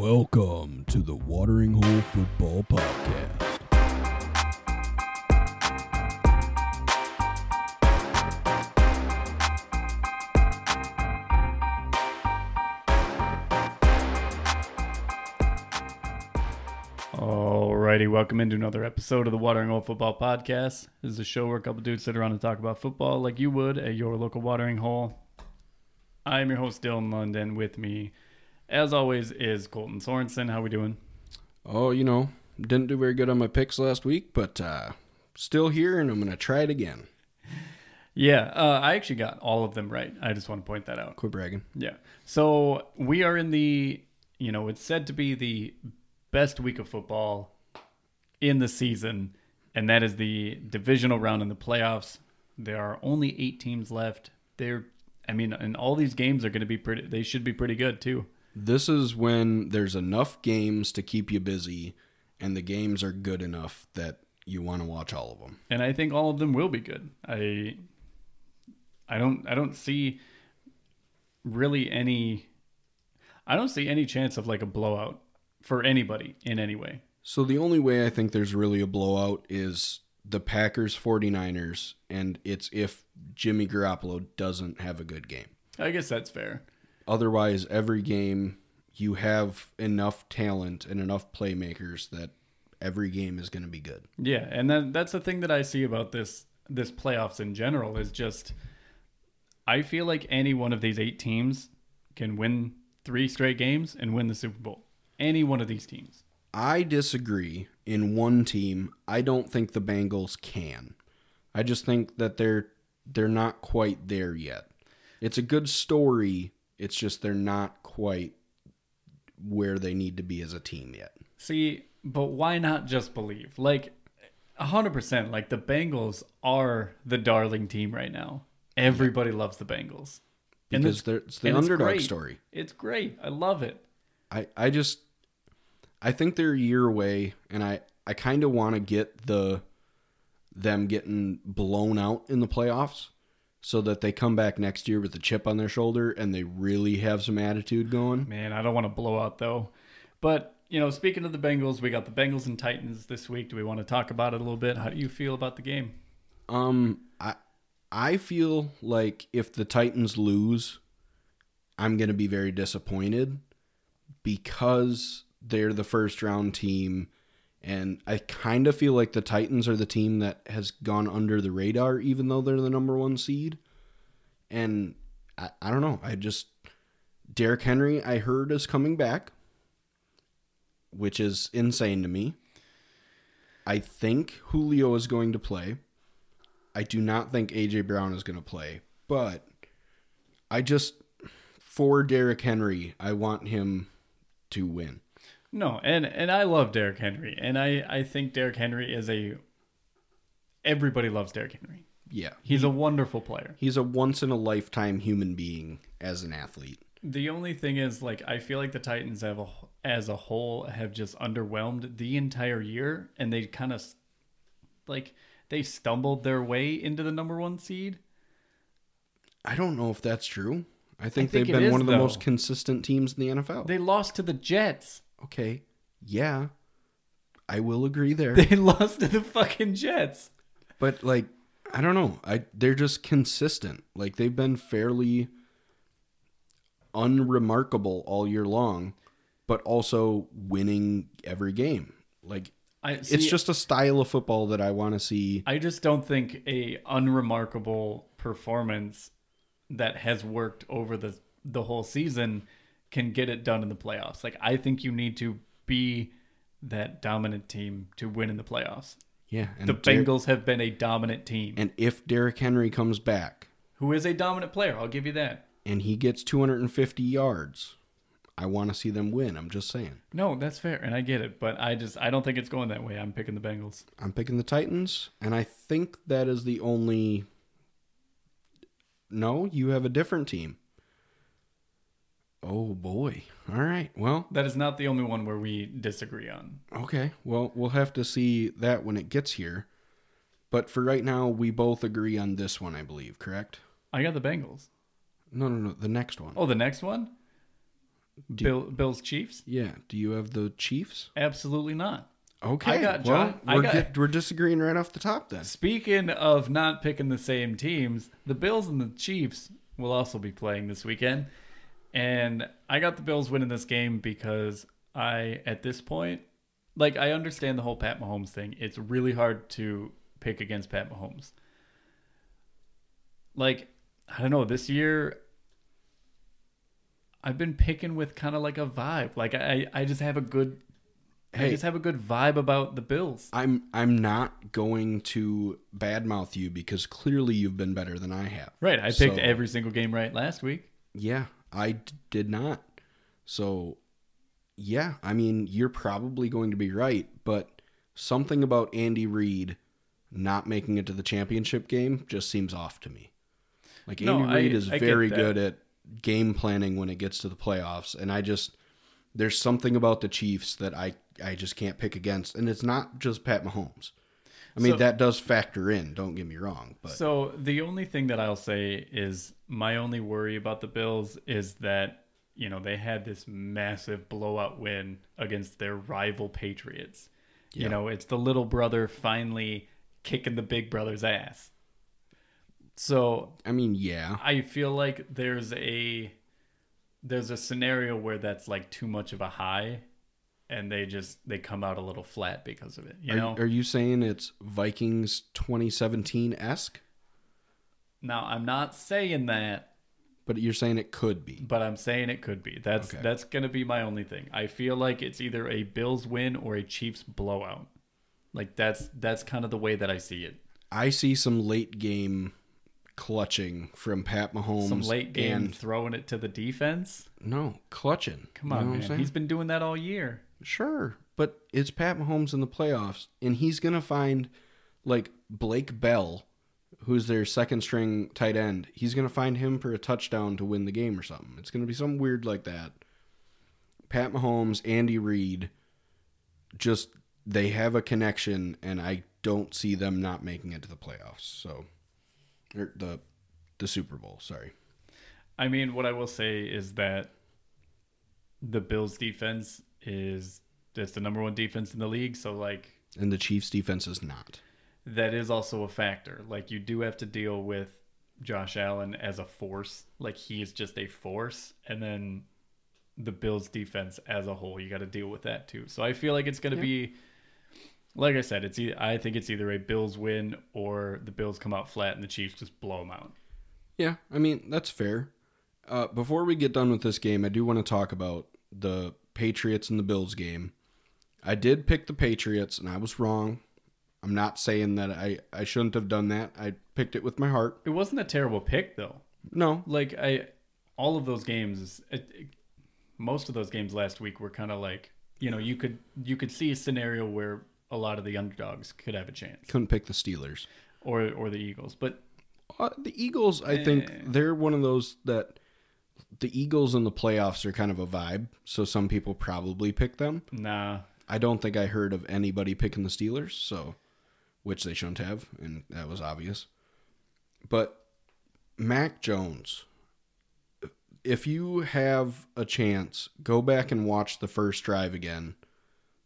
Welcome to the Watering Hole Football Podcast. Alrighty, welcome into another episode of the Watering Hole Football Podcast. This is a show where a couple dudes sit around and talk about football like you would at your local watering hole. I'm your host Dylan London. With me, as always, is Colton Sorensen. How we doing? Oh, you know, didn't do very good on my picks last week, but uh, still here, and I'm going to try it again. Yeah, uh, I actually got all of them right. I just want to point that out. Quit bragging. Yeah. So we are in the, you know, it's said to be the best week of football in the season, and that is the divisional round in the playoffs. There are only eight teams left. They're, I mean, and all these games are going to be pretty. They should be pretty good too. This is when there's enough games to keep you busy, and the games are good enough that you want to watch all of them. and I think all of them will be good. I I don't I don't see really any I don't see any chance of like a blowout for anybody in any way. So the only way I think there's really a blowout is the Packers 49ers, and it's if Jimmy Garoppolo doesn't have a good game. I guess that's fair. Otherwise, every game you have enough talent and enough playmakers that every game is going to be good. Yeah, and then that's the thing that I see about this this playoffs in general is just I feel like any one of these eight teams can win three straight games and win the Super Bowl. Any one of these teams. I disagree in one team. I don't think the Bengals can. I just think that they're they're not quite there yet. It's a good story. It's just they're not quite where they need to be as a team yet. See, but why not just believe? Like, 100%, like the Bengals are the darling team right now. Everybody loves the Bengals. And Because it's- it's the and underdog great. story. It's great. I love it. I, I just I think they're a year away and I, I kind of want to get the them getting blown out in the playoffs so that they come back next year with a chip on their shoulder and they really have some attitude going. Man, I don't want to blow out though. But, you know, speaking of the Bengals, we got the Bengals and Titans this week. Do we want to talk about it a little bit? How do you feel about the game? Um I I feel like if the Titans lose, I'm going to be very disappointed because they're the first round team and I kind of feel like the Titans are the team that has gone under the radar even though they're the number 1 seed. And I, I don't know, I just Derrick Henry I heard is coming back, which is insane to me. I think Julio is going to play. I do not think AJ Brown is going to play, but I just for Derrick Henry, I want him to win. No, and and I love Derrick Henry, and I I think Derrick Henry is a everybody loves Derrick Henry. Yeah. He's a wonderful player. He's a once in a lifetime human being as an athlete. The only thing is, like, I feel like the Titans have a, as a whole have just underwhelmed the entire year, and they kind of like they stumbled their way into the number one seed. I don't know if that's true. I think, think they've been is, one of the though. most consistent teams in the NFL. They lost to the Jets. Okay. Yeah. I will agree there. They lost to the fucking Jets. but like I don't know. I they're just consistent. Like they've been fairly unremarkable all year long, but also winning every game. Like I it's just a style of football that I want to see. I just don't think a unremarkable performance that has worked over the the whole season can get it done in the playoffs. Like I think you need to be that dominant team to win in the playoffs. Yeah, and The Bengals have been a dominant team. and if Derrick Henry comes back who is a dominant player, I'll give you that. and he gets 250 yards, I want to see them win. I'm just saying. No, that's fair, and I get it, but I just I don't think it's going that way. I'm picking the Bengals. I'm picking the Titans, and I think that is the only. No, you have a different team. Oh boy. All right. Well, That is not the only one where we disagree on. okay. Well, we'll have to see that when it gets here. But for right now, we both agree on this one, I believe, correct? I got the Bengals. No, no, no. The next one. Oh, the next one? Do- Bill, Bills Chiefs? Yeah. Do you have the Chiefs? Absolutely not. Okay. got well, John- I we're, got- get- we're disagreeing right off the top then. Speaking of not picking the same teams, the Bills and the Chiefs will also be playing this weekend. And I got the Bills winning this game because I, at this point, like, I understand the whole Pat Mahomes thing. It's really hard to pick against Pat Mahomes. Like, I don't know, this year, I've been picking with kind of like a vibe. Like, I, I just have a good. I just have a good vibe about the Bills. I'm I'm not going to badmouth you because clearly you've been better than I have. Right. I picked So- every single game right last week. Yeah, I d- did not. So, yeah, I mean, you're probably going to be right, but something about Andy Reid not making it to the championship game just seems off to me. Like No, Andy Reid is I very good at game planning when it gets to the playoffs, and I just there's something about the Chiefs that I I just can't pick against, and it's not just Pat Mahomes. I mean, So- that does factor in. Don't get me wrong, but So the only thing that I'll say is my only worry about the Bills is that you know they had this massive blowout win against their rival Patriots. Yeah. You know, it's the little brother finally kicking the big brother's ass. So I mean, yeah, I feel like there's a there's a scenario where that's like too much of a high and they just they come out a little flat because of it. You are, know? are you saying it's Vikings 2017 esque? now I'm not saying that But you're saying it could be. but I'm saying it could be. That's Okay. that's going to be my only thing. I feel like it's either a Bills win or a Chiefs blowout. Like that's that's kind of the way that I see it. I see some late game clutching from Pat Mahomes. Some late game And, throwing it to the defense. no, clutching. Come You know on, man. He's been doing that all year. Sure, but it's Pat Mahomes in the playoffs, and he's to find like Blake Bell, who's their second string tight end. He's to find him for a touchdown to win the game or something. It's to be something weird like that. Pat Mahomes, Andy Reid, just they have a connection, and I don't see them not making it to the playoffs. So, or the the Super Bowl. Sorry. I mean, what I will say is that the Bills defense is it's the number one defense in the league, so like And the Chiefs defense is not. that is also a factor. Like you do have to deal with Josh Allen as a force. Like he is just a force, and then the Bills defense as a whole, you got to deal with that too. So I feel like it's going to Yeah. be, like I said, it's e- I think it's either a Bills win or the Bills come out flat and the Chiefs just blow them out. Yeah, I mean that's fair. Uh, before we get done with this game, I do want to talk about the Patriots and the Bills game. I did pick the Patriots, and I was wrong. I'm not saying that I, I shouldn't have done that. I picked it with my heart. It wasn't a terrible pick though. No, like I all of those games it, it- most of those games last week were kind of like you know you could you could see a scenario where a lot of the underdogs could have a chance couldn't pick the Steelers. or or the Eagles but Uh, the Eagles, I think Eh. they're one of those that the Eagles in the playoffs are kind of a vibe. So some people probably pick them. nah I don't think I heard of anybody picking the Steelers, so which they shouldn't have, and that was obvious. But Mac Jones, if you have a chance, go back and watch the first drive again.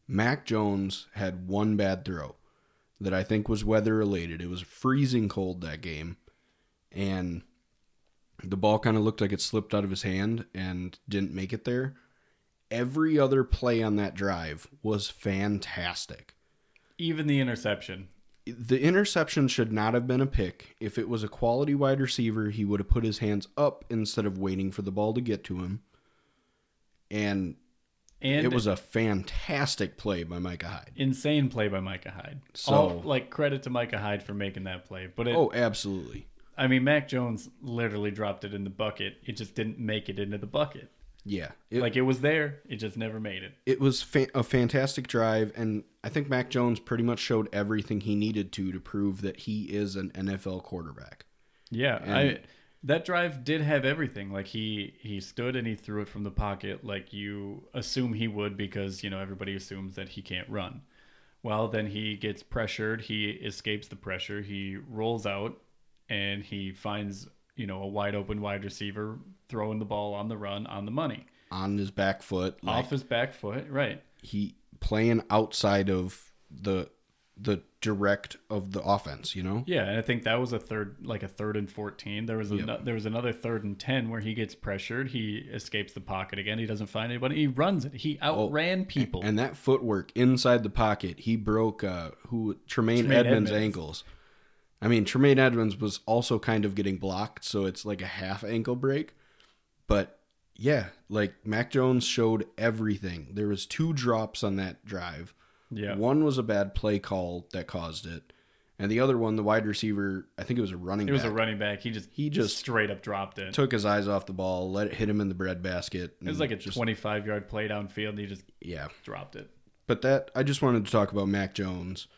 Mac Jones had one bad throw that I think was weather related. It was freezing cold that game, and the ball kind of looked like it slipped out of his hand and didn't make it there every other play on that drive was fantastic. even the interception The interception should not have been a pick. If it was a quality wide receiver, he would have put his hands up instead of waiting for the ball to get to him. And, and it was a fantastic play by Micah Hyde. insane play by Micah Hyde So- All, like credit to Micah Hyde for making that play but it, Oh, absolutely. I mean Mac Jones literally dropped it in the bucket it just didn't make it into the bucket Yeah. It, like it was there it just never made it it was fa- a fantastic drive, and I think Mac Jones pretty much showed everything he needed to to prove that he is an NFL quarterback. Yeah, And- I that drive did have everything. Like he he stood and he threw it from the pocket like you assume he would because, you know, everybody assumes that he can't run. Well, then he gets pressured, he escapes the pressure, he rolls out and he finds, you know, a wide open wide receiver throwing the ball on the run on the money. on his back foot, like off his back foot, right? he playing outside of the the direct of the offense. You know, Yeah, and I think that was a third, like a third and fourteen. There was a Yep. there was another third and ten where he gets pressured. He escapes the pocket again. He doesn't find anybody. He runs it. He outran people. Oh, and that footwork inside the pocket, he broke uh, who Tremaine, Tremaine Edmunds, Edmunds. ankles. I mean, Tremaine Edmunds was also kind of getting blocked, so it's like a half ankle break. But yeah, like Mac Jones showed everything. There was two drops on that drive. yeah, One was a bad play call that caused it, and the other one, the wide receiver, I think it was a running. it was back, a running back. He just He just straight up dropped it. took his eyes off the ball, let it hit him in the breadbasket. It was like a twenty-five yard play downfield. And he just yeah. dropped it. But that I just wanted to talk about Mac Jones,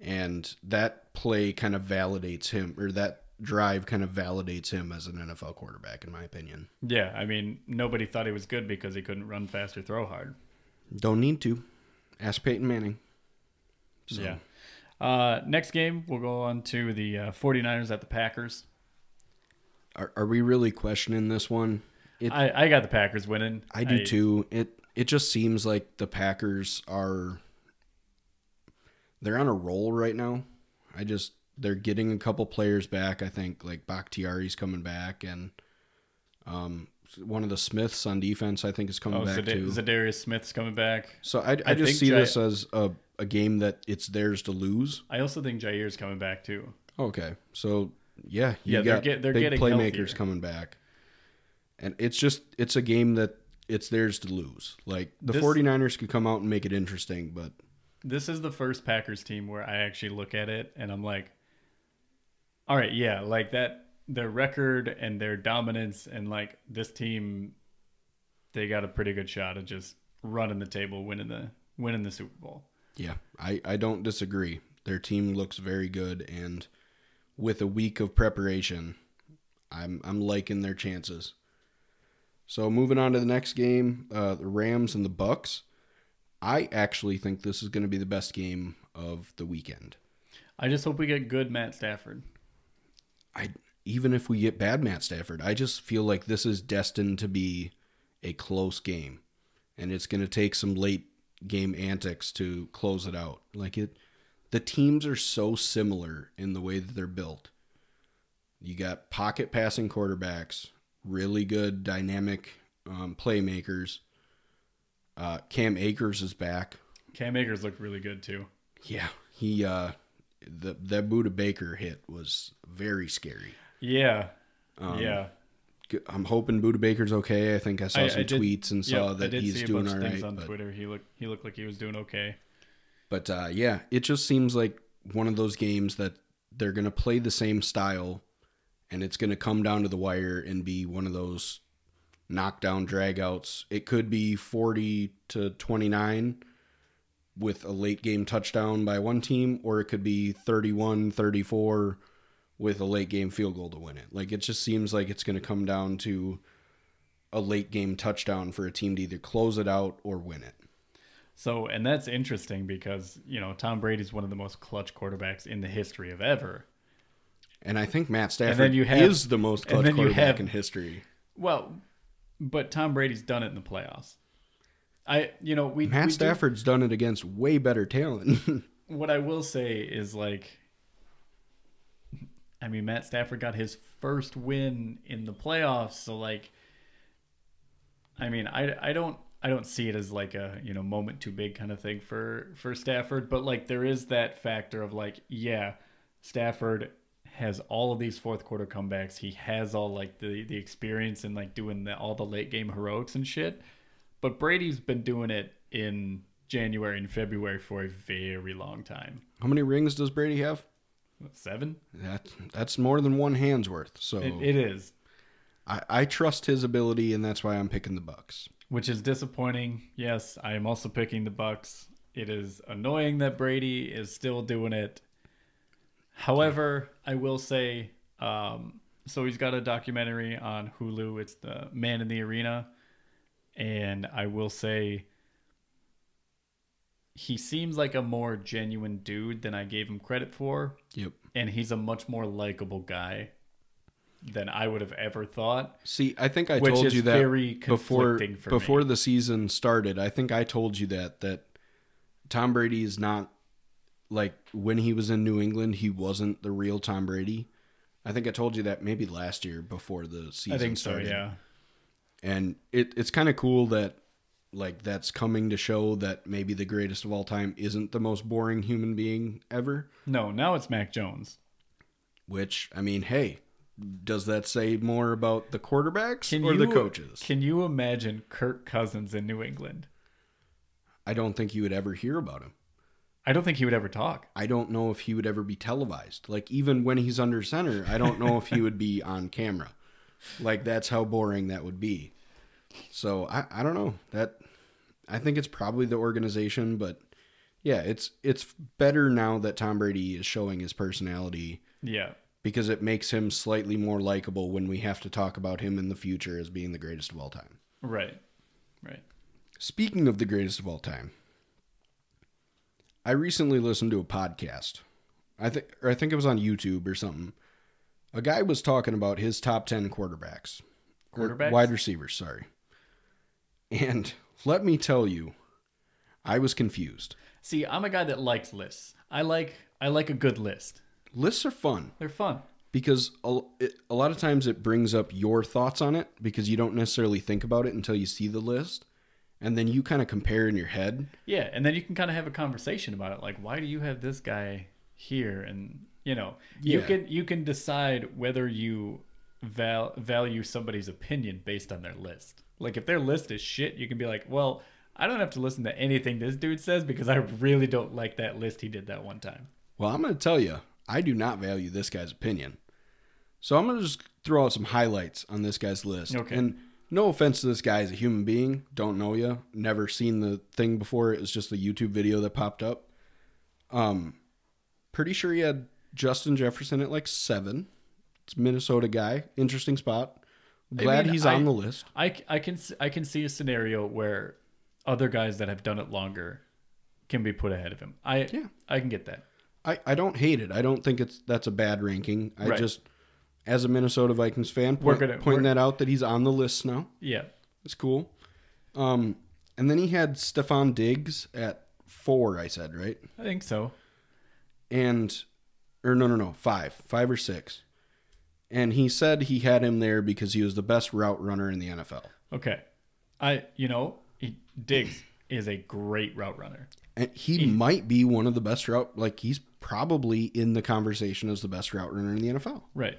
and that play kind of validates him, or that drive kind of validates him as an NFL quarterback, in my opinion. Yeah, I mean nobody thought he was good because he couldn't run fast or throw hard. Don't need to. Ask Peyton Manning. So, Yeah. Uh, next game, we'll go on to the uh, 49ers at the Packers. Are, are we really questioning this one? It, I, I got the Packers winning. I do too. It it just seems like the Packers are they're on a roll right now. I just they're getting a couple players back. I think like Bakhtiari's coming back and um one of the Smiths on defense I think is coming Oh, back Zada- too. Za'Darius Smith's coming back. so I, I, I just see this as a, a game that it's theirs to lose. I also think Jaire's coming back too. Okay, so yeah, you Yeah, they're get- they're big getting playmakers healthier. coming back, and it's just it's a game that it's theirs to lose. Like the This- 49ers could come out and make it interesting, but This is the first Packers team where I actually look at it and I'm like, all right, yeah, like that, their record and their dominance, and like this team, they got a pretty good shot at just running the table, winning the winning the Super Bowl. yeah, I I don't disagree. Their team looks very good, and with a week of preparation, I'm I'm liking their chances. So moving on to the next game, uh, the Rams and the Bucs. I actually think this is going to be the best game of the weekend. I just hope we get good Matt Stafford. I even if we get bad Matt Stafford, I just feel like this is destined to be a close game, and it's going to take some late game antics to close it out. Like it, the teams are so similar in the way that they're built. You got pocket passing quarterbacks, really good dynamic um, playmakers. Uh, Cam Akers is back. Cam Akers looked really good too. Yeah, he uh, the that Budda Baker hit was very scary. Yeah, Um, yeah. I'm hoping Budda Baker's okay. I think I saw I- some I did- tweets and Yep, saw I that he's doing all things on But, Twitter. He looked he looked like he was doing okay. but uh, yeah, it just seems like one of those games that they're going to play the same style, and it's going to come down to the wire and be one of those knockdown dragouts. It could be 40 to 29 with a late game touchdown by one team, or it could be 31 34 with a late game field goal to win it. Like it just seems like it's going to come down to a late game touchdown for a team to either close it out or win it. So, and that's interesting because you know Tom Brady's one of the most clutch quarterbacks in the history of ever. And I think Matt Stafford you have- is the most clutch quarterback have- in history. Well, but Tom Brady's done it in the playoffs. I, you know, we Matt we do- Stafford's done it against way better talent. what I will say is like, I mean, Matt Stafford got his first win in the playoffs, so like, I mean, I, I don't I don't see it as like a you know moment too big kind of thing for for Stafford, but like there is that factor of like, yeah, Stafford has all of these fourth quarter comebacks. He has all like the the experience and like doing the, all the late game heroics and shit. But Brady's been doing it in January and February for a very long time. How many rings does Brady have? Seven? That that's more than one hand's worth. So It, it is, I, I trust his ability, and that's why I'm picking the Bucs. which is disappointing. Yes, I am also picking the Bucs. It is annoying that Brady is still doing it. However, I will say, um, so he's got a documentary on Hulu. It's the Man in the Arena, and I will say, he seems like a more genuine dude than I gave him credit for. Yep. and he's a much more likable guy. than I would have ever thought. See, I think I told you that very before for before me. the season started. I think I told you that that Tom Brady is not like when he was in New England, he wasn't the real Tom Brady. I think I told you that maybe last year before the season I think so, started. yeah. And it it's kind of cool that like that's coming to show that maybe the greatest of all time isn't the most boring human being ever. No, now it's Mac Jones. Which I mean, hey, does that say more about the quarterbacks Can or you the coaches? Can you imagine Kirk Cousins in New England? I don't think you would ever hear about him. I don't think he would ever talk. I don't know if he would ever be televised. Like even when he's under center, I don't know if he would be on camera. Like that's how boring that would be. So I, I don't know. That I think it's probably the organization, but yeah, it's it's better now that Tom Brady is showing his personality Yeah. because it makes him slightly more likable when we have to talk about him in the future as being the greatest of all time. Right. Right. Speaking of the greatest of all time, I recently listened to a podcast. I think or I think it was on YouTube or something. A guy was talking about his top 10 quarterbacks. Quarterbacks? wide receivers, sorry. And let me tell you, I was confused. See, I'm a guy that likes lists. I like I like a good list. Lists are fun They're fun. because a, it, a lot of times it brings up your thoughts on it because you don't necessarily think about it until you see the list. And then you kind of compare in your head. Yeah, and then you can kind of have a conversation about it. Like, why do you have this guy here? And you know, you Yeah. can you can decide whether you val- value somebody's opinion based on their list. Like, if their list is shit, you can be like, well, I don't have to listen to anything this dude says because I really don't like that list he did that one time. Well, I'm going to tell you, I do not value this guy's opinion. So I'm going to just throw out some highlights on this guy's list. Okay. And no offense to this guy as a human being, don't know you, never seen the thing before. It was just a YouTube video that popped up. Um, pretty sure he had Justin Jefferson at like seven. It's Minnesota guy, interesting spot. Glad mean, he's I- on the list. I, I can I can see a scenario where other guys that have done it longer can be put ahead of him. I Yeah. I can get that. I, I don't hate it. I don't think it's that's a bad ranking. I Right. just, as a Minnesota Vikings fan, point, gonna- pointing that out that he's on the list now. Yeah. It's cool. Um, and then he had Stefon Diggs at four. I said right, I think so. and or no, no, no, five, five or six. And he said he had him there because he was the best route runner in the NFL. Okay. I you know, he, Diggs is a great route runner. And he might be one of the best route. Like he's probably in the conversation as the best route runner in the NFL. Right.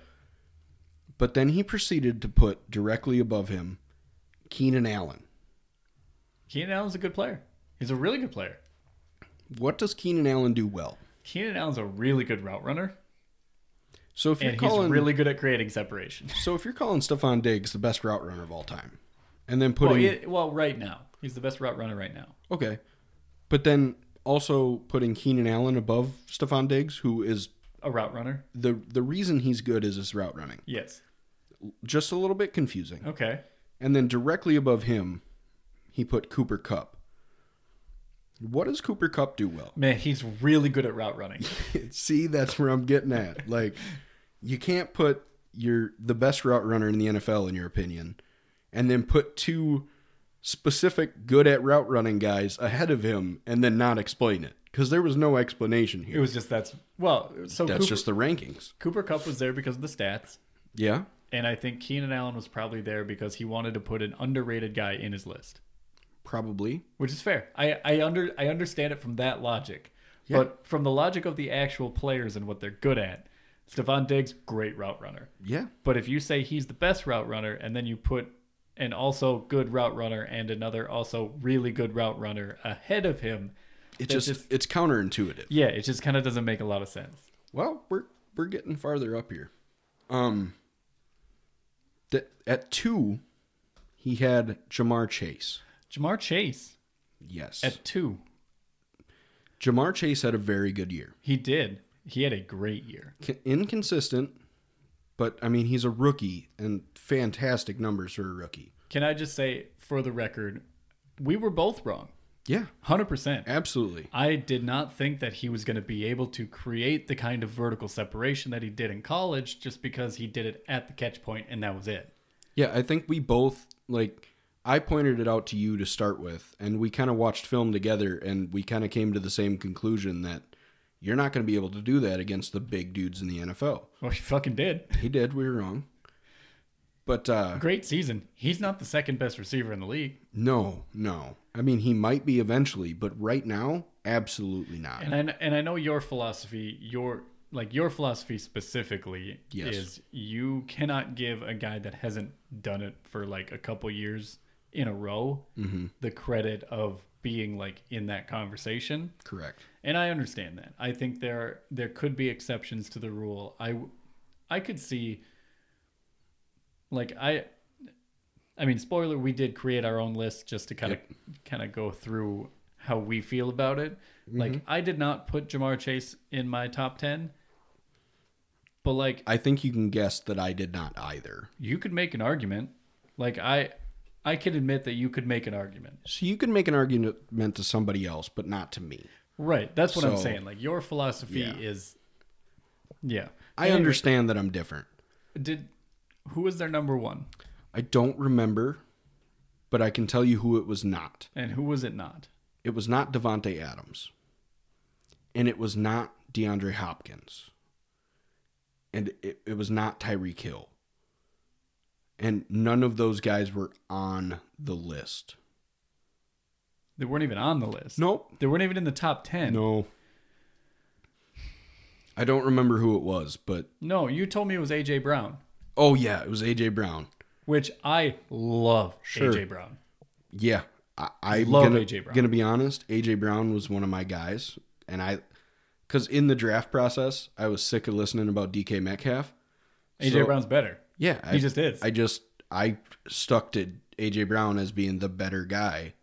But then he proceeded to put directly above him Keenan Allen. Keenan Allen's a good player. He's a really good player. What does Keenan Allen do well? Keenan Allen's a really good route runner, So if you're and calling he's really good at creating separation. so if you're calling Stefon Diggs the best route runner of all time, and then Well, putting it, well, right now he's the best route runner right now. okay, but then also putting Keenan Allen above Stefon Diggs, who is A route runner. the the reason he's good is his route running. Yes. Just a little bit confusing. Okay. And then directly above him, he put Cooper Kupp. What does Cooper Kupp do well? Man, he's really good at route running. See, that's where I'm getting at. Like, you can't put your the best route runner in the NFL in your opinion, and then put two specific good at route running guys ahead of him, and then not explain it because there was no explanation here. It was just that's well. So That's Cooper, just the rankings. Cooper Kupp was there because of the stats, Yeah, and I think Keenan Allen was probably there because he wanted to put an underrated guy in his list. probably. which is fair. I I under I understand it from that logic, Yeah. but from the logic of the actual players and what they're good at, Stefon Diggs great route runner. Yeah, But if you say he's the best route runner, and then you put an also good route runner and another also really good route runner ahead of him, it just, just- it's counterintuitive. yeah, it just kind of doesn't make a lot of sense. Well, we're we're getting farther up here. Um, that at two, he had Ja'Marr Chase. Ja'Marr Chase Yes, at two, Ja'Marr Chase had a very good year. he did. He had a great year. C- inconsistent, but I mean he's a rookie and fantastic numbers for a rookie. Can I just say, for the record, we were both wrong. Yeah, 100%. absolutely. I did not think that he was going to be able to create the kind of vertical separation that he did in college just because he did it at the catch point and that was it. Yeah, I think we both like I pointed it out to you to start with, and we kind of watched film together, and we kind of came to the same conclusion that you're not going to be able to do that against the big dudes in the NFL. Well, he fucking did. He did. We were wrong. But uh, Great season. He's not the second best receiver in the league. no, no. I mean, he might be eventually, but right now, absolutely not. And I and I know your philosophy, your like your philosophy specifically Yes. is you cannot give a guy that hasn't done it for like a couple years in a row Mm-hmm. the credit of being like in that conversation. Correct. And I understand that. I think there there could be exceptions to the rule. I I could see like I I mean spoiler we did create our own list just to kind of kind of go through how we feel about it. Like mm-hmm. I did not put Ja'Marr Chase in my top 10. But like I think you can guess that I did not either. you could make an argument. Like I I can admit that you could make an argument. So you can make an argument to somebody else, but not to me. Right. That's what I'm saying. Like your philosophy Yeah. is yeah. I Anyway, understand that I'm different. Did who was their number one, I don't remember, but I can tell you who it was not. and who was it not? It was not Davante Adams. And it was not DeAndre Hopkins. And it, it was not Tyreek Hill. And none of those guys were on the list. They weren't even on the list. Nope. They weren't even in the top ten. No. I don't remember who it was, but No, you told me it was AJ Brown, oh yeah, it was AJ Brown. which I love. Sure. AJ Brown. Yeah, I, I'm Love gonna, A.J. Brown. gonna be honest. AJ Brown was one of my guys, and I, because in the draft process, I was sick of listening about DK Metcalf. AJ So- Brown's better. Yeah, He I, just is. I just I stuck to AJ Brown as being the better guy,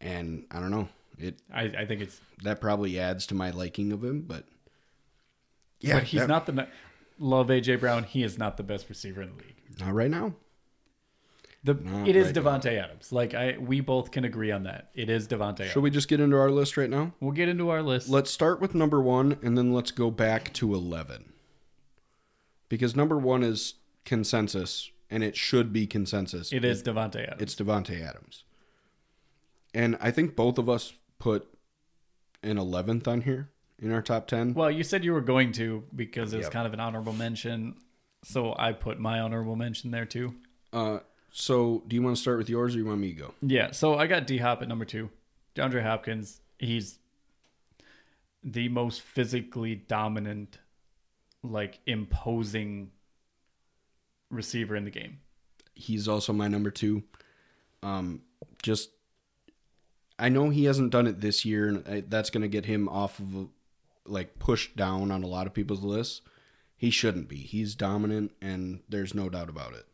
and I don't know it. I, I think it's. That probably adds to my liking of him, but yeah, but he's that- not the. Love AJ Brown. He is not the best receiver in the league. not right now. The Not it is right Davante Adams. Like I, we both can agree on that. It is Davante. Should we just get into our list right now? We'll get into our list. Let's start with number one, and then let's go back to eleven, because number one is consensus, and it should be consensus. it is Davante Adams. It's Davante Adams. And I think both of us put an 11th on here in our top 10. Well, you said you were going to because it was Yep. kind of an honorable mention. So I put my honorable mention there too. Uh, so do you want to start with yours or you want me to go? Yeah, so I got D Hop at number two. DeAndre Hopkins, he's the most physically dominant, like imposing receiver in the game. He's also my number two. Um, just, I know he hasn't done it this year, and I, that's going to get him off of, like, pushed down on a lot of people's lists. He shouldn't be. He's dominant, and there's no doubt about it.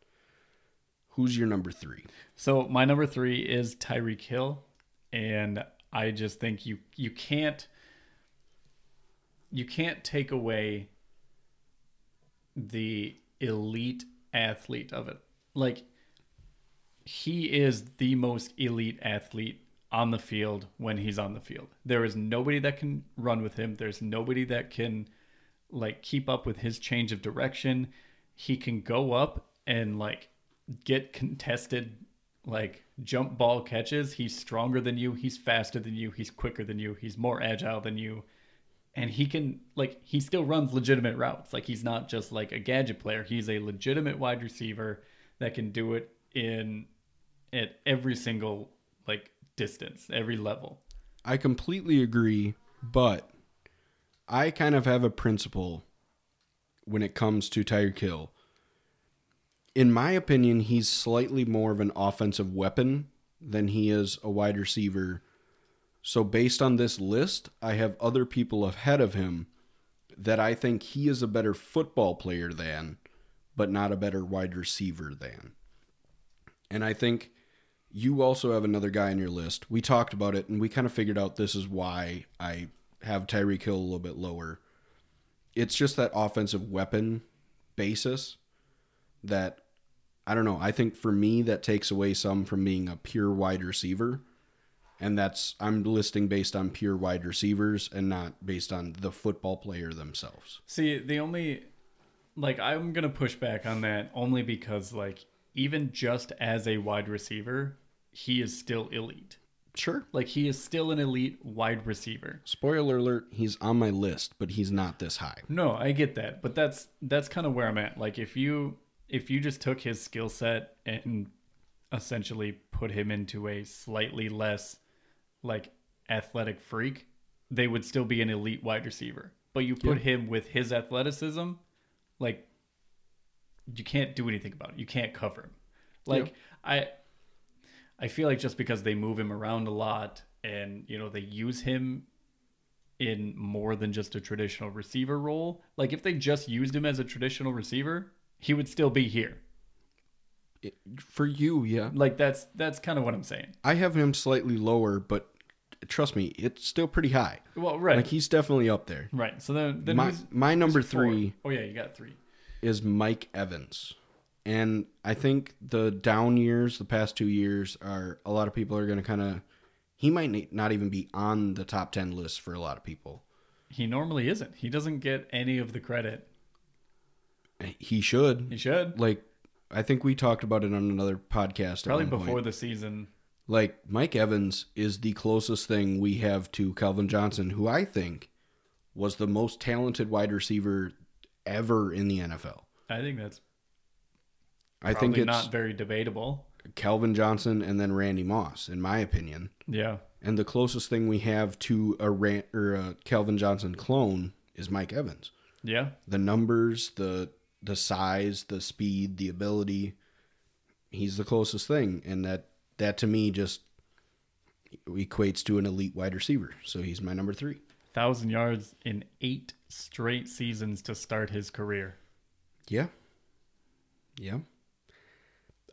Who's your number three? So my number three is Tyreek Hill, and I just think you you can't you can't take away the elite athlete of it. Like he is the most elite athlete on the field when he's on the field. There is nobody that can run with him. There's nobody that can like keep up with his change of direction. He can go up and like get contested like jump ball catches. He's stronger than you, he's faster than you, he's quicker than you, he's more agile than you. And he can like he still runs legitimate routes. Like he's not just like a gadget player. He's a legitimate wide receiver that can do it in at every single like distance, every level. I completely agree, but I kind of have a principle when it comes to Tyreek Hill. In my opinion, he's slightly more of an offensive weapon than he is a wide receiver. So, based on this list, I have other people ahead of him that I think he is a better football player than, but not a better wide receiver than. And I think you also have another guy on your list. We talked about it and we kind of figured out this is why I have Tyreek Hill a little bit lower. It's just that offensive weapon basis that I don't know. I think for me that takes away some from being a pure wide receiver. And that's I'm listing based on pure wide receivers and not based on the football player themselves. See, the only like I'm gonna push back on that only because like even just as a wide receiver, he is still elite. Sure. Like he is still an elite wide receiver. Spoiler alert, he's on my list, but he's not this high. No, I get that, but that's that's kind of where I'm at. Like if you if you just took his skill set and essentially put him into a slightly less like athletic freak, they would still be an elite wide receiver. But you put Yeah. him with his athleticism, like you can't do anything about it. You can't cover him. Like I I feel like just because they move him around a lot and you know they use him in more than just a traditional receiver role, like if they just used him as a traditional receiver, he would still be here. For you, yeah. Like that's that's kind of what I'm saying. I have him slightly lower, but trust me, it's still pretty high. Well, right, Like he's definitely up there. right. So then, then My my number who's four? three Oh yeah, you got three. is Mike Evans. And I think the down years, the past two years, are a lot of people are going to kind of. He might not even be on the top 10 list for a lot of people. He normally isn't. He doesn't get any of the credit. Eh, he should. He should Like, I think we talked about it on another podcast. at probably before point. the season. Like, Mike Evans is the closest thing we have to Calvin Johnson, who I think was the most talented wide receiver ever in the NFL. I think that's I probably think it's not very debatable. Calvin Johnson and then Randy Moss, in my opinion. Yeah, And the closest thing we have to a Ran- or a Calvin Johnson clone is Mike Evans. yeah. The numbers, the the size, the speed, the ability. He's the closest thing, and that that to me just equates to an elite wide receiver. So he's my number three. Thousand yards in eight straight seasons to start his career. Yeah, yeah.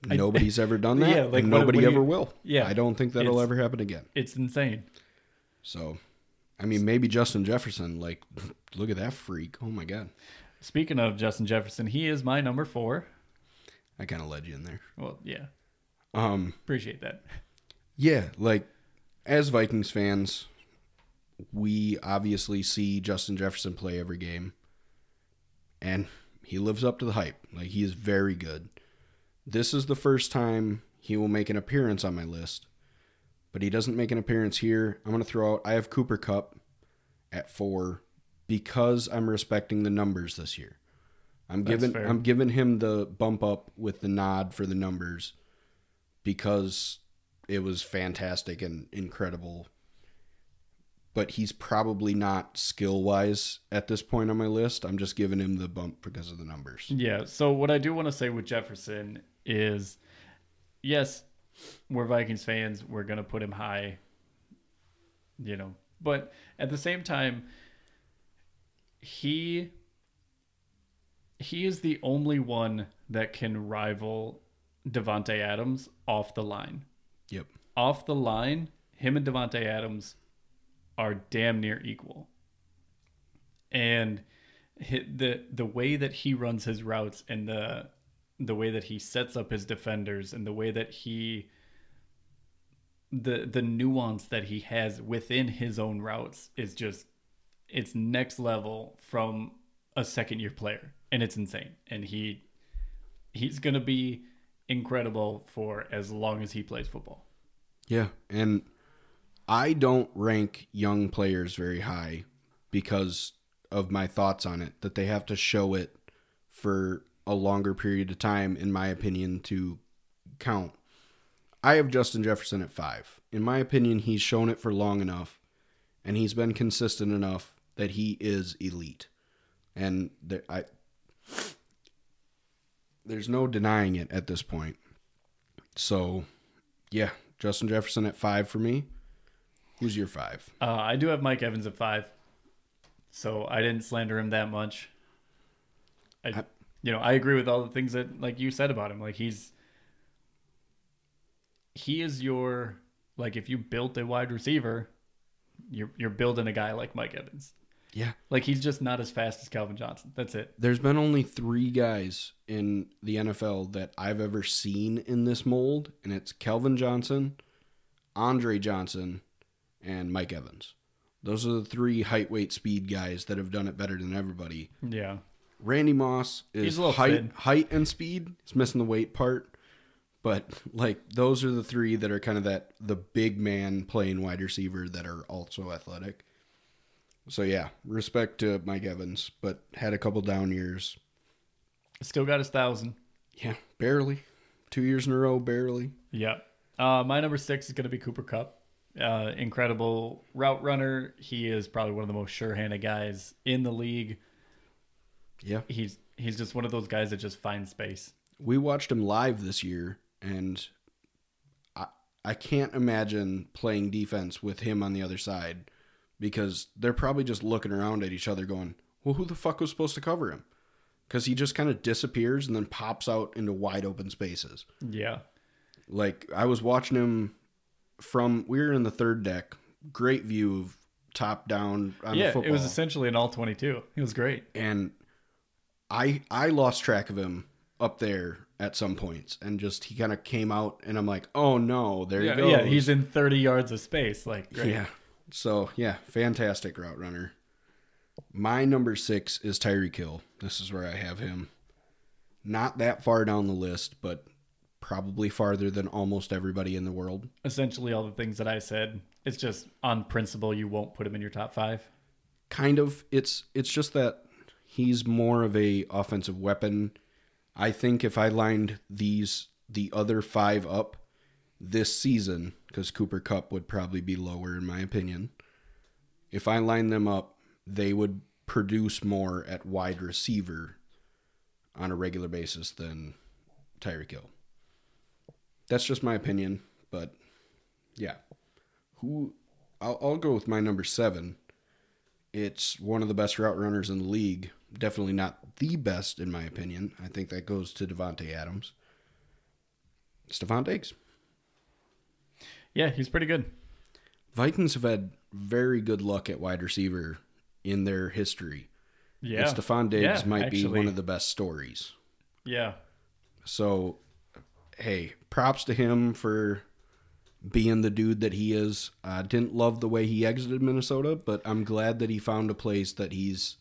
Nobody's ever done that, Yeah, like and nobody ever will. Yeah, I don't think that'll it's- ever happen again. It's insane. So, I mean, maybe Justin Jefferson. Like, look at that freak! Oh my god, Speaking of Justin Jefferson, he is my number four. I kind of led you in there. Well, yeah, Um, appreciate that. yeah, like as Vikings fans, we obviously see Justin Jefferson play every game, and he lives up to the hype. Like he is very good. This is the first time he will make an appearance on my list, but he doesn't make an appearance here. I'm gonna throw out. I have Cooper Kupp at four because I'm respecting the numbers this year. I'm That's giving fair. I'm giving him the bump up with the nod for the numbers because it was fantastic and incredible. But he's probably not skill wise at this point on my list. I'm just giving him the bump because of the numbers. Yeah. So what I do want to say with Jefferson is, yes, we're Vikings fans. We're gonna put him high. You know, but at the same time, he he is the only one that can rival Davante Adams off the line. Yep. Off the line, him and Davante Adams are damn near equal. And the the way that he runs his routes and the the way that he sets up his defenders and the way that he the the nuance that he has within his own routes is just it's next level from a second year player and it's insane and he he's going to be incredible for as long as he plays football Yeah. And I don't rank young players very high because of my thoughts on it, that they have to show it for a longer period of time, in my opinion, to count. I have Justin Jefferson at five. In my opinion, he's shown it for long enough and he's been consistent enough that he is elite. And there, I, there's no denying it at this point. So, yeah, Justin Jefferson at five for me. Who's your five? uh, i do have mike evans at five so i didn't slander him that much I, I- you know i agree with all the things that like you said about him like he's he is your like if you built a wide receiver you're you're building a guy like mike evans Yeah. like he's just not as fast as calvin johnson that's it There's been only three guys in the NFL that I've ever seen in this mold, and it's Calvin Johnson, Andre Johnson, and Mike Evans. Those are the three height, weight, speed guys that have done it better than everybody. Yeah. Randy Moss is a little height, thin. height and speed. He's missing the weight part, but like those are the three that are kind of that the big man playing wide receiver that are also athletic. So yeah, respect to Mike Evans, but had a couple down years. Still got his thousand. Yeah, barely. Two years in a row, barely. Yeah. Uh, my number six is going to be Cooper Kupp. Uh, incredible route runner. He is probably one of the most sure-handed guys in the league. Yeah, He's he's just one of those guys that just finds space. we watched him live this year, and I I can't imagine playing defense with him on the other side because they're probably just looking around at each other, going, "Well, who the fuck was supposed to cover him?" Because he just kind of disappears and then pops out into wide open spaces. Yeah. Like I was watching him from we were in the third deck, great view of top down on the yeah, football. it was essentially an all 22. It was great. and I I lost track of him up there at some points, and just he kind of came out, and I'm like, oh no, there Yeah, he goes. yeah, he's in 30 yards of space. Like, great. yeah. So yeah, fantastic route runner. My number six is Tyreek Hill. This is where I have him. Not that far down the list, but probably farther than almost everybody in the world. Essentially, all the things that I said. It's just on principle, you won't put him in your top five. kind of it's it's just that he's more of a offensive weapon i think if i lined these the other five up this season because cooper kupp would probably be lower in my opinion if i lined them up they would produce more at wide receiver on a regular basis than Tyreek Hill. That's just my opinion, but yeah. Who I'll, I'll go with my number seven. It's one of the best route runners in the league. Definitely not the best in my opinion. I think that goes to Davante Adams. Stefon Diggs. Yeah, he's pretty good. Vikings have had very good luck at wide receiver in their history. Yeah. And Stefon Diggs Yeah, might be one of the best stories. Yeah. So, hey, props to him for being the dude that he is. I didn't love the way he exited Minnesota, but I'm glad that he found a place that he's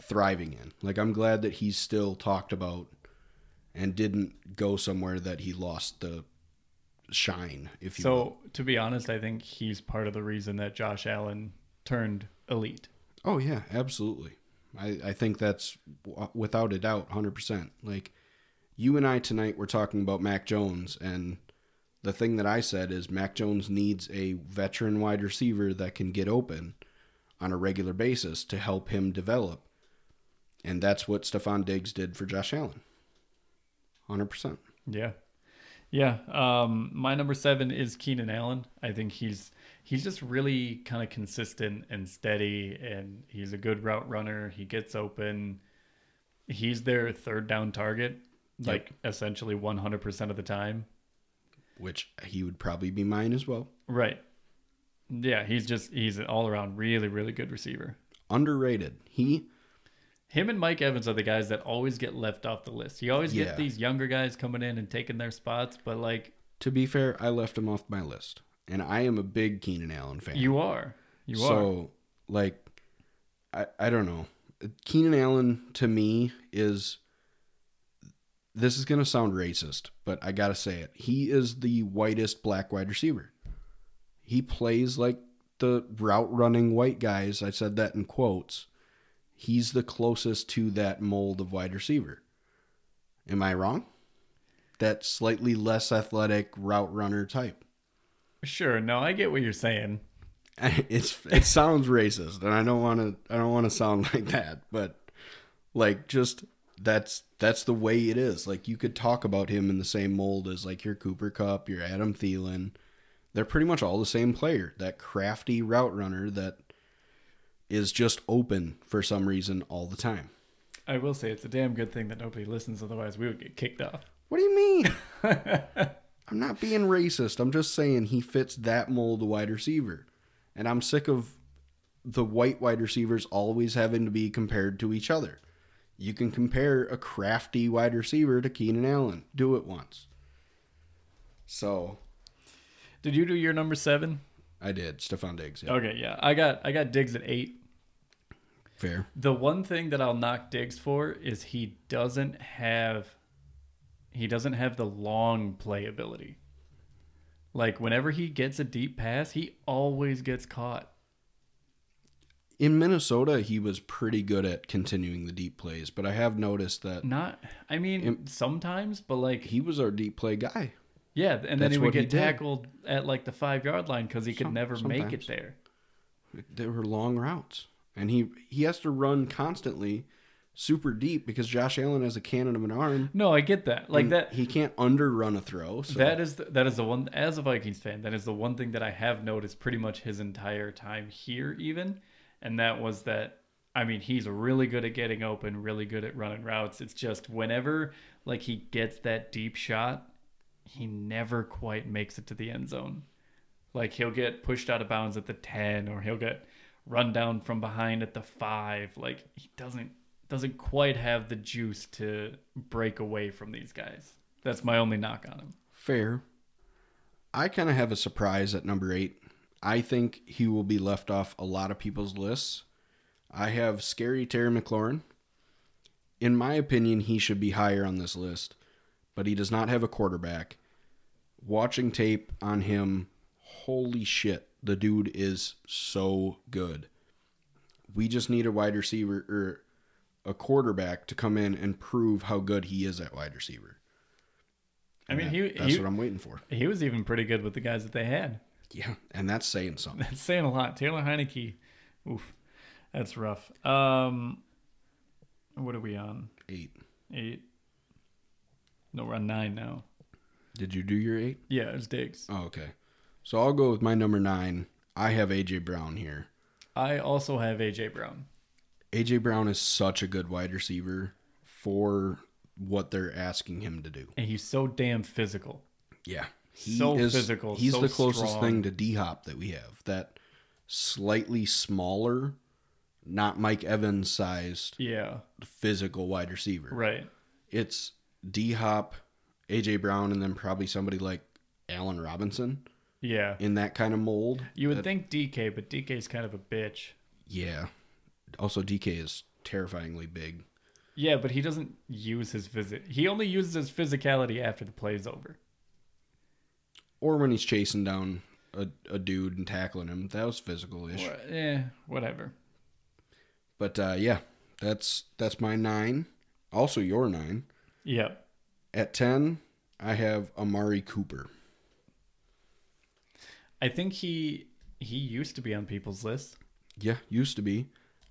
thriving in. Like, I'm glad that he's still talked about and didn't go somewhere that he lost the shine, if you will. So, to be honest, I think he's part of the reason that Josh Allen turned elite. Oh yeah, absolutely. I, I think that's w- without a doubt, hundred percent. Like you and I tonight were talking about Mac Jones, and the thing that I said is Mac Jones needs a veteran wide receiver that can get open on a regular basis to help him develop, and that's what Stefon Diggs did for Josh Allen. Hundred percent. Yeah. Yeah. Um, my number seven is Keenan Allen. I think he's he's just really kind of consistent and steady and he's a good route runner. He gets open. He's their third down target, like essentially one hundred percent of the time. Which he would probably be mine as well. Right. Yeah, he's just he's an all around really, really good receiver. Underrated. He Him and Mike Evans are the guys that always get left off the list. You always Yeah. get these younger guys coming in and taking their spots, but like to be fair, I left him off my list. And I am a big Keenan Allen fan. you are. You are. so like I I don't know. Keenan Allen to me is this is gonna sound racist, but I gotta say it. He is the whitest black wide receiver. He plays like the route running white guys. I said that in quotes. He's the closest to that mold of wide receiver. Am I wrong? That slightly less athletic route runner type. Sure, no, I get what you're saying. it's it sounds racist and i don't want to i don't want to sound like that but like just that's that's the way it is like you could talk about him in the same mold as like your cooper kupp your adam Thielen. they're pretty much all the same player that crafty route runner that is just open for some reason all the time I will say it's a damn good thing that nobody listens, otherwise we would get kicked off. what do you mean i'm not being racist i'm just saying he fits that mold of wide receiver and i'm sick of the white wide receivers always having to be compared to each other. You can compare a crafty wide receiver to Keenan Allen. Do it once. So, Did you do your number seven? I did. Stefon Diggs. Yeah. Okay, yeah. I got I got Diggs at eight. Fair. The one thing that I'll knock Diggs for is he doesn't have he doesn't have the long play ability. Like whenever he gets a deep pass, he always gets caught. In Minnesota, he was pretty good at continuing the deep plays, but I have noticed that Not I mean Im- sometimes, but like he was our deep play guy. yeah, and then he would what he get tackled at like the five yard line because he could Some- never make it sometimes. there. They were long routes, and he he has to run constantly, super deep because Josh Allen has a cannon of an arm. No, I get that. Like that he can't underrun a throw. So That is the, that is the one as a Vikings fan. That is the one thing that I have noticed pretty much his entire time here, even, and that was that. I mean, he's really good at getting open, really good at running routes. It's just whenever like he gets that deep shot, he never quite makes it to the end zone. Like he'll get pushed out of bounds at the ten, or he'll get run down from behind at the five. Like he doesn't doesn't quite have the juice to break away from these guys. That's my only knock on him. fair. I kind of have a surprise at number eight. I think he will be left off a lot of people's lists. I have scary Terry McLaurin. In my opinion, he should be higher on this list, but he does not have a quarterback. Watching tape on him, holy shit, the dude is so good. We just need a wide receiver or a quarterback to come in and prove how good he is at wide receiver. I mean, And he, that's he, what I'm waiting for. he was even pretty good with the guys that they had. Yeah, and that's saying something. That's saying a lot. Taylor Heinicke, oof, that's rough. Um, what are we on? Eight. Eight? No, we're on nine now. Did you do your eight? Yeah, it's Diggs. Oh, okay. So I'll go with my number nine. I have AJ Brown here. I also have AJ Brown. AJ Brown is such a good wide receiver for what they're asking him to do. And he's so damn physical. Yeah. He So is, physical, He's so the closest strong. thing to D Hop that we have. That slightly smaller, not Mike Evans sized Yeah, physical wide receiver. right. It's D Hop, AJ Brown, and then probably somebody like Allen Robinson Yeah. in that kind of mold. You would That- think DK, but DK is kind of a bitch. Yeah. Also, DK is terrifyingly big. Yeah, but he doesn't use his visit. He only uses his physicality after the play's over. Or when he's chasing down a, a dude and tackling him. That was physical ish. Eh, whatever. But uh, yeah, that's that's my nine. Also your nine. Yep. At ten, I have Amari Cooper. I think he he used to be on people's list. Yeah, used to be.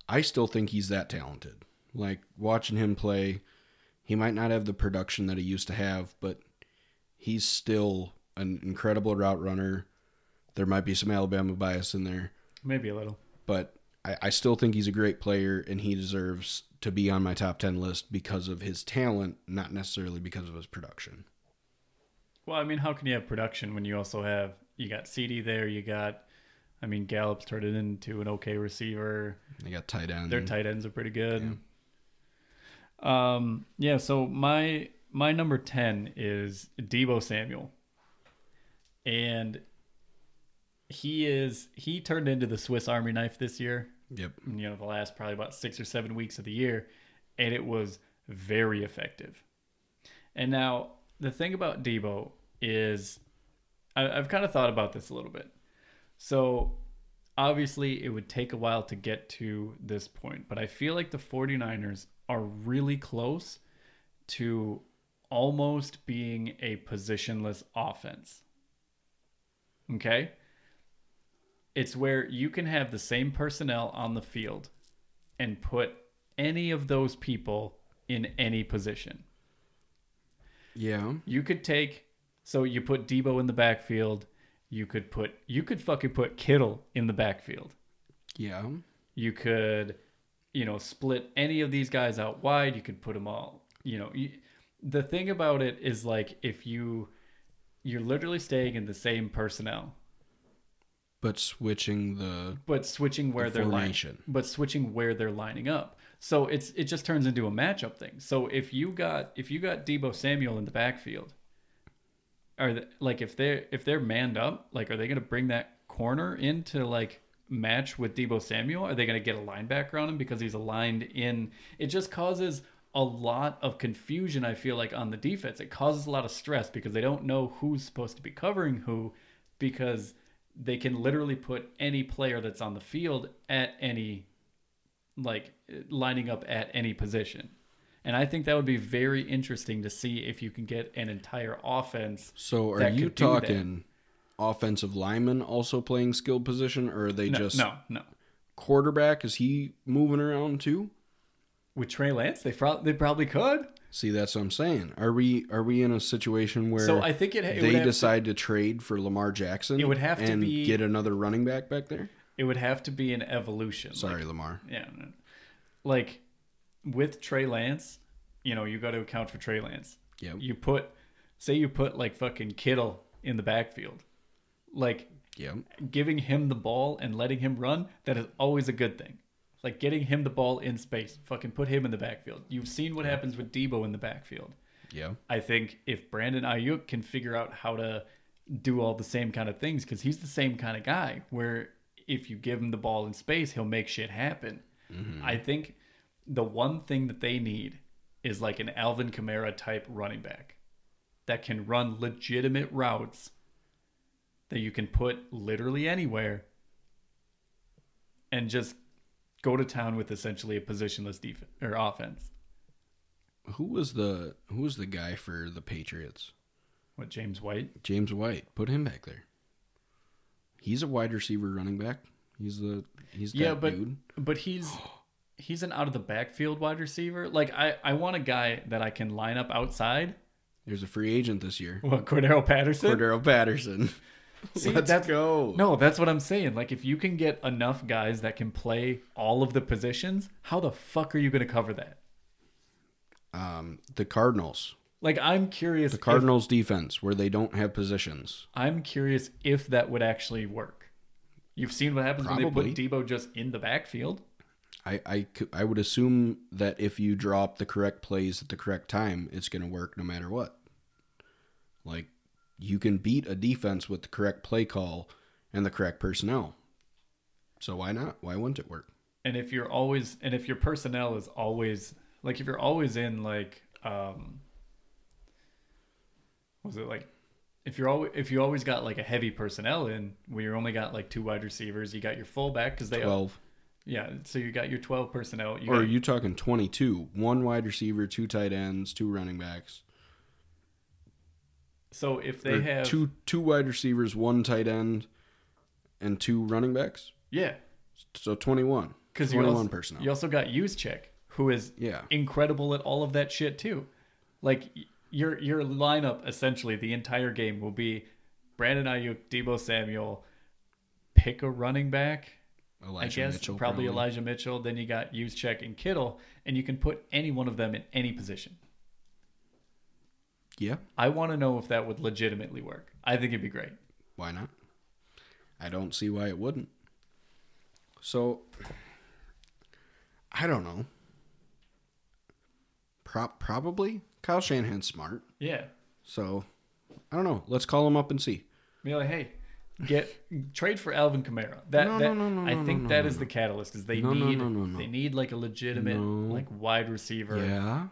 I still think he's that talented. Like watching him play, he might not have the production that he used to have, but he's still an incredible route runner. There might be some Alabama bias in there, Maybe a little. but I, I still think he's a great player and he deserves to be on my top 10 list because of his talent, not necessarily because of his production. Well, I mean, how can you have production when you also have you got CD there, you got I mean Gallup's turned it into an okay receiver. They got tight end. Their tight ends are pretty good. Um yeah, so my my number 10 is Deebo Samuel. And he is he turned into the Swiss Army knife this year. Yep. you know the last probably about six or seven weeks of the year and it was very effective and now the thing about deebo is I, i've kind of thought about this a little bit so obviously it would take a while to get to this point but i feel like the 49ers are really close to almost being a positionless offense okay it's where you can have the same personnel on the field and put any of those people in any position. Yeah. You could take so you put Deebo in the backfield, you could put you could fucking put Kittle in the backfield. Yeah. You could you know split any of these guys out wide, you could put them all, you know, you, the thing about it is like if you you're literally staying in the same personnel. But switching the but switching where The they're lining, but switching where they're lining up. So it's it just turns into a matchup thing. So if you got if you got Deebo Samuel in the backfield, are they, like if they're if they're manned up, like are they to bring that corner in to like match with Deebo Samuel? Are they to get a linebacker on him because he's aligned in? It just causes a lot of confusion. I feel like on the defense, it causes a lot of stress because they don't know who's supposed to be covering who, because they can literally put any player that's on the field at any like lining up at any position. And I think that would be very interesting to see if you can get an entire offense. So are you talking offensive lineman also playing skilled position, or are they No, just no, no. quarterback? Is he moving around too? With Trey Lance, they probably they probably could. See, that's what I'm saying. Are we are we in a situation where So I think it, it they have to- decide to, trade for Lamar Jackson? It would have to and be- get another running back back there. it would have to be an evolution. Like, Sorry, Lamar. Yeah. Like with Trey Lance, you know, you got to account for Trey Lance. Yep. You put, say, you put like fucking Kittle in the backfield, like Yep. giving him the ball and letting him run. That is always a good thing. Like getting him the ball in space, fucking put him in the backfield. You've seen what happens with Deebo in the backfield. Yep. I think if Brandon Aiyuk can figure out how to do all the same kind of things, because he's the same kind of guy, where if you give him the ball in space, he'll make shit happen. Mm-hmm. I think the one thing that they need is like an Alvin Kamara type running back that can run legitimate routes that you can put literally anywhere and just go to town with essentially a positionless defense or offense. Who was the who was the guy for the Patriots? What James White? James White. Put him back there. He's a wide receiver running back. He's the he's that Yeah, but dude. but he's he's an out of the backfield wide receiver. Like I I want a guy that I can line up outside. There's a free agent this year. What Cordero Patterson? Cordero Patterson. See, Let's that's- go. No, that's what I'm saying. Like if you can get enough guys that can play all of the positions, how the fuck are you going to cover that? Um, the Cardinals. Like I'm curious. The if- Cardinals defense where they don't have positions. I'm curious if that would actually work. You've seen what happens when they put Deebo just in the backfield. I, I, I would assume that if you drop the correct plays at the correct time, it's going to work no matter what. Like, you can beat a defense with the correct play call and the correct personnel. So why not? Why wouldn't it work? and if you're always and if your personnel is always like if you're always in like um was it like if you're always if you always got like a heavy personnel in where you only got like two wide receivers you got your fullback because they 12. Yeah so you got your 12 personnel you or are you talking 22? One wide receiver, two tight ends, two running backs. so if they Or have two two wide receivers, one tight end, and two running backs. yeah So 21. because you 21 also, personnel. you also got Juszczyk, who is Yeah. incredible at all of that shit too. Like your your lineup essentially the entire game will be Brandon Aiyuk, Deebo Samuel, pick a running back. Elijah I guess Mitchell. probably, Elijah Mitchell. Then you got Juszczyk and Kittle, and you can put any one of them in any position. Yeah. I want to know if that would legitimately work. I think it'd be great. Why not? I don't see why it wouldn't. So, I don't know. Pro- probably Kyle Shanahan's smart. Yeah, So, I don't know. Let's call him up and see. be like, hey, get trade for Alvin Kamara. That, No, that no, no, no, I think no, that is the catalyst because they need they need like a legitimate like wide receiver. Yeah.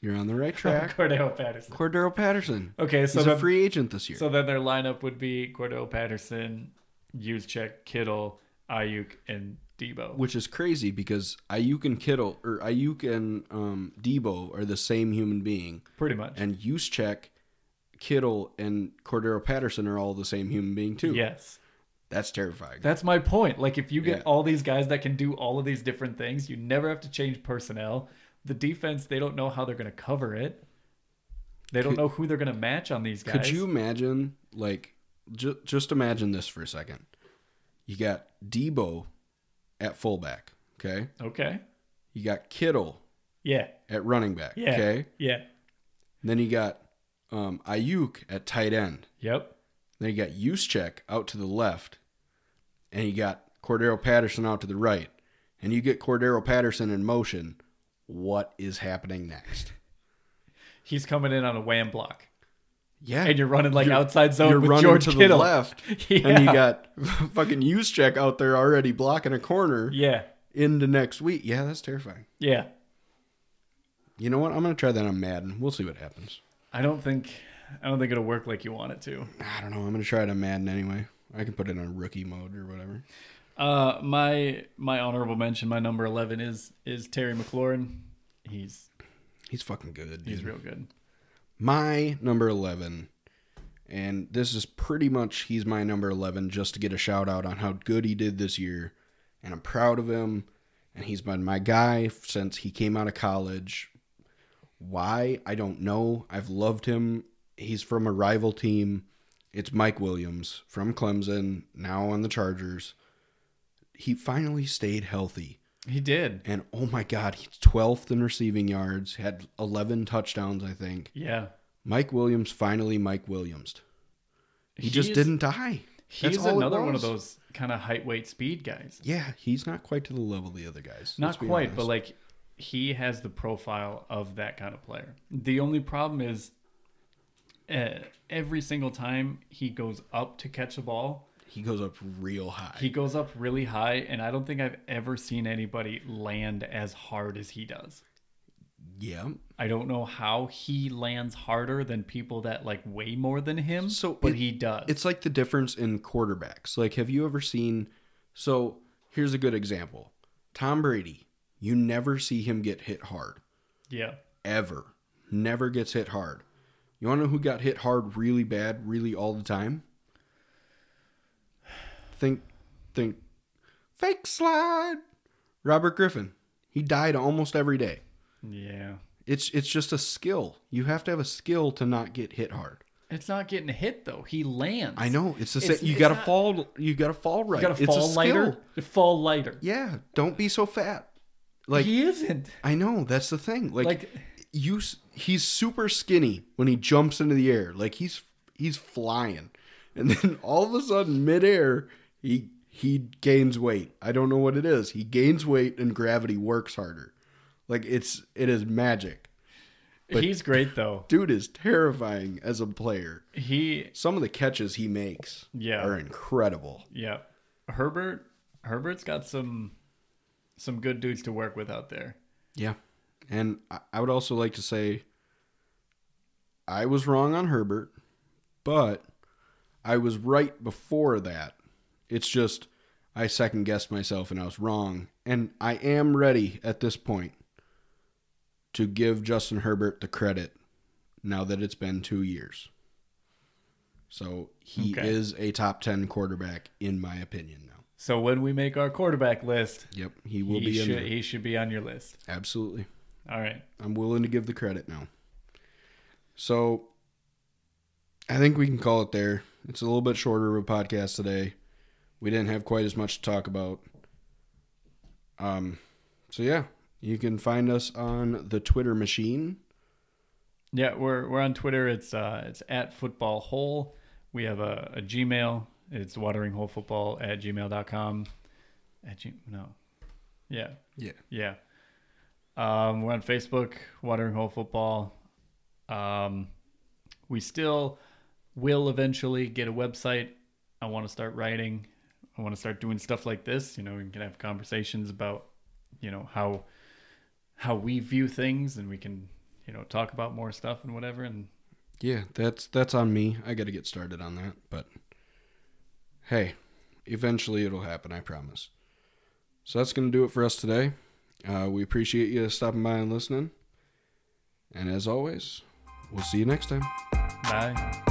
You're on the right track. Cordell Patterson. Cordero Patterson. Okay, so He's a free agent this year. so then their lineup would be Cordell Patterson, Juszczyk, Kittle, Aiyuk, and Deebo. which is crazy because Aiyuk and Kittle or Aiyuk and um, Deebo are the same human being, Pretty much. and Juszczyk, Kittle, and Cordero Patterson are all the same human being too. yes. That's terrifying. That's my point. Like if you get Yeah. all these guys that can do all of these different things, you never have to change personnel. The defense, they don't know how they're going to cover it. They don't Could- know who they're going to match on these guys. Could you imagine, like, ju- just imagine this for a second? You got Deebo at fullback, okay? Okay. You got Kittle Yeah. at running back, Yeah. okay? Yeah. Then you got um, Aiyuk at tight end. Yep. Then you got Juszczyk out to the left, and you got Cordero Patterson out to the right. And you get Cordero Patterson in motion. What is happening next? He's coming in on a wham block. Yeah. and you're running like You're- outside zone You're with running George to Kittle. the left, Yeah. and you got fucking check out there already blocking a corner Yeah, into next week. Yeah, that's terrifying. yeah. You know what? I'm gonna try that on Madden. We'll see what happens. I don't think I don't think it'll work like you want it to. I don't know. I'm gonna try it on Madden anyway. I can put it on rookie mode or whatever. Uh, my my honorable mention, my number eleven is is Terry McLaurin. He's He's fucking good. he's real good. my number 11 and this is pretty much he's my number 11 just to get a shout out on how good he did this year and i'm proud of him and he's been my guy since he came out of college why i don't know i've loved him he's from a rival team it's mike williams from clemson now on the chargers he finally stayed healthy He did. and oh my god he's 12th in receiving yards had 11 touchdowns i think Yeah. Mike Williams finally Mike Williams. He just didn't die. He's another one of those kind of height, weight, speed guys. Yeah, he's not quite to the level of the other guys. Not quite, but like he has the profile of that kind of player. The only problem is uh, every single time he goes up to catch a ball, he goes up real high. he goes up really high, and I don't think I've ever seen anybody land as hard as he does. yeah. I don't know how he lands harder than people that like way more than him. So but it- he does. It's like the difference in quarterbacks. Like, have you ever seen? So here's a good example. Tom Brady. You never see him get hit hard. yeah, Ever. Never gets hit hard. You want to know who got hit hard really bad, really all the time? Think, think, fake slide. Robert Griffin. He died almost every day. yeah. It's it's just a skill. You have to have a skill to not get hit hard. It's not getting hit though. He lands. I know it's the same. You got to fall. You got to fall right. You gotta fall a skill. lighter. Fall lighter. Yeah. Don't be so fat. Like he isn't. I know that's the thing. Like, Like- you, he's super skinny when he jumps into the air. Like he's he's flying, and then all of a sudden midair he he gains weight. I don't know what it is. He gains weight and gravity works harder. Like it's it is magic. But- He's great though. Dude is terrifying as a player. He Some of the catches he makes Yeah. are incredible. yeah. Herbert Herbert's got some some good dudes to work with out there. Yeah. And I- would also like to say I was wrong on Herbert, but I was right before that. It's just I second guessed myself and I was wrong. And I am ready at this point to give Justin Herbert the credit now that it's been two years. So he Okay. is a top 10 quarterback, in my opinion, now. So when we make our quarterback list, Yep, he will he be in should there. he should be on your list. Absolutely. All right. I'm willing to give the credit now. So I think we can call it there. It's a little bit shorter of a podcast today. We didn't have quite as much to talk about. Um so yeah, you can find us on the Twitter machine. Yeah, we're we're on Twitter. It's uh it's at football hole. We have a, a Gmail. It's wateringholefootball at gmail.com. At G no. Yeah. Yeah. Yeah. Um, we're on Facebook, Watering Hole Football. Um, we still will eventually get a website. I want to start writing. I want to start doing stuff like this. You know, we can have conversations about, you know, how how we view things, and we can, you know, talk about more stuff and whatever. And Yeah, that's that's on me. I got to get started on that, but hey, eventually it'll happen, I promise. So that's going to do it for us today. Uh, we appreciate you stopping by and listening. And as always, we'll see you next time. bye.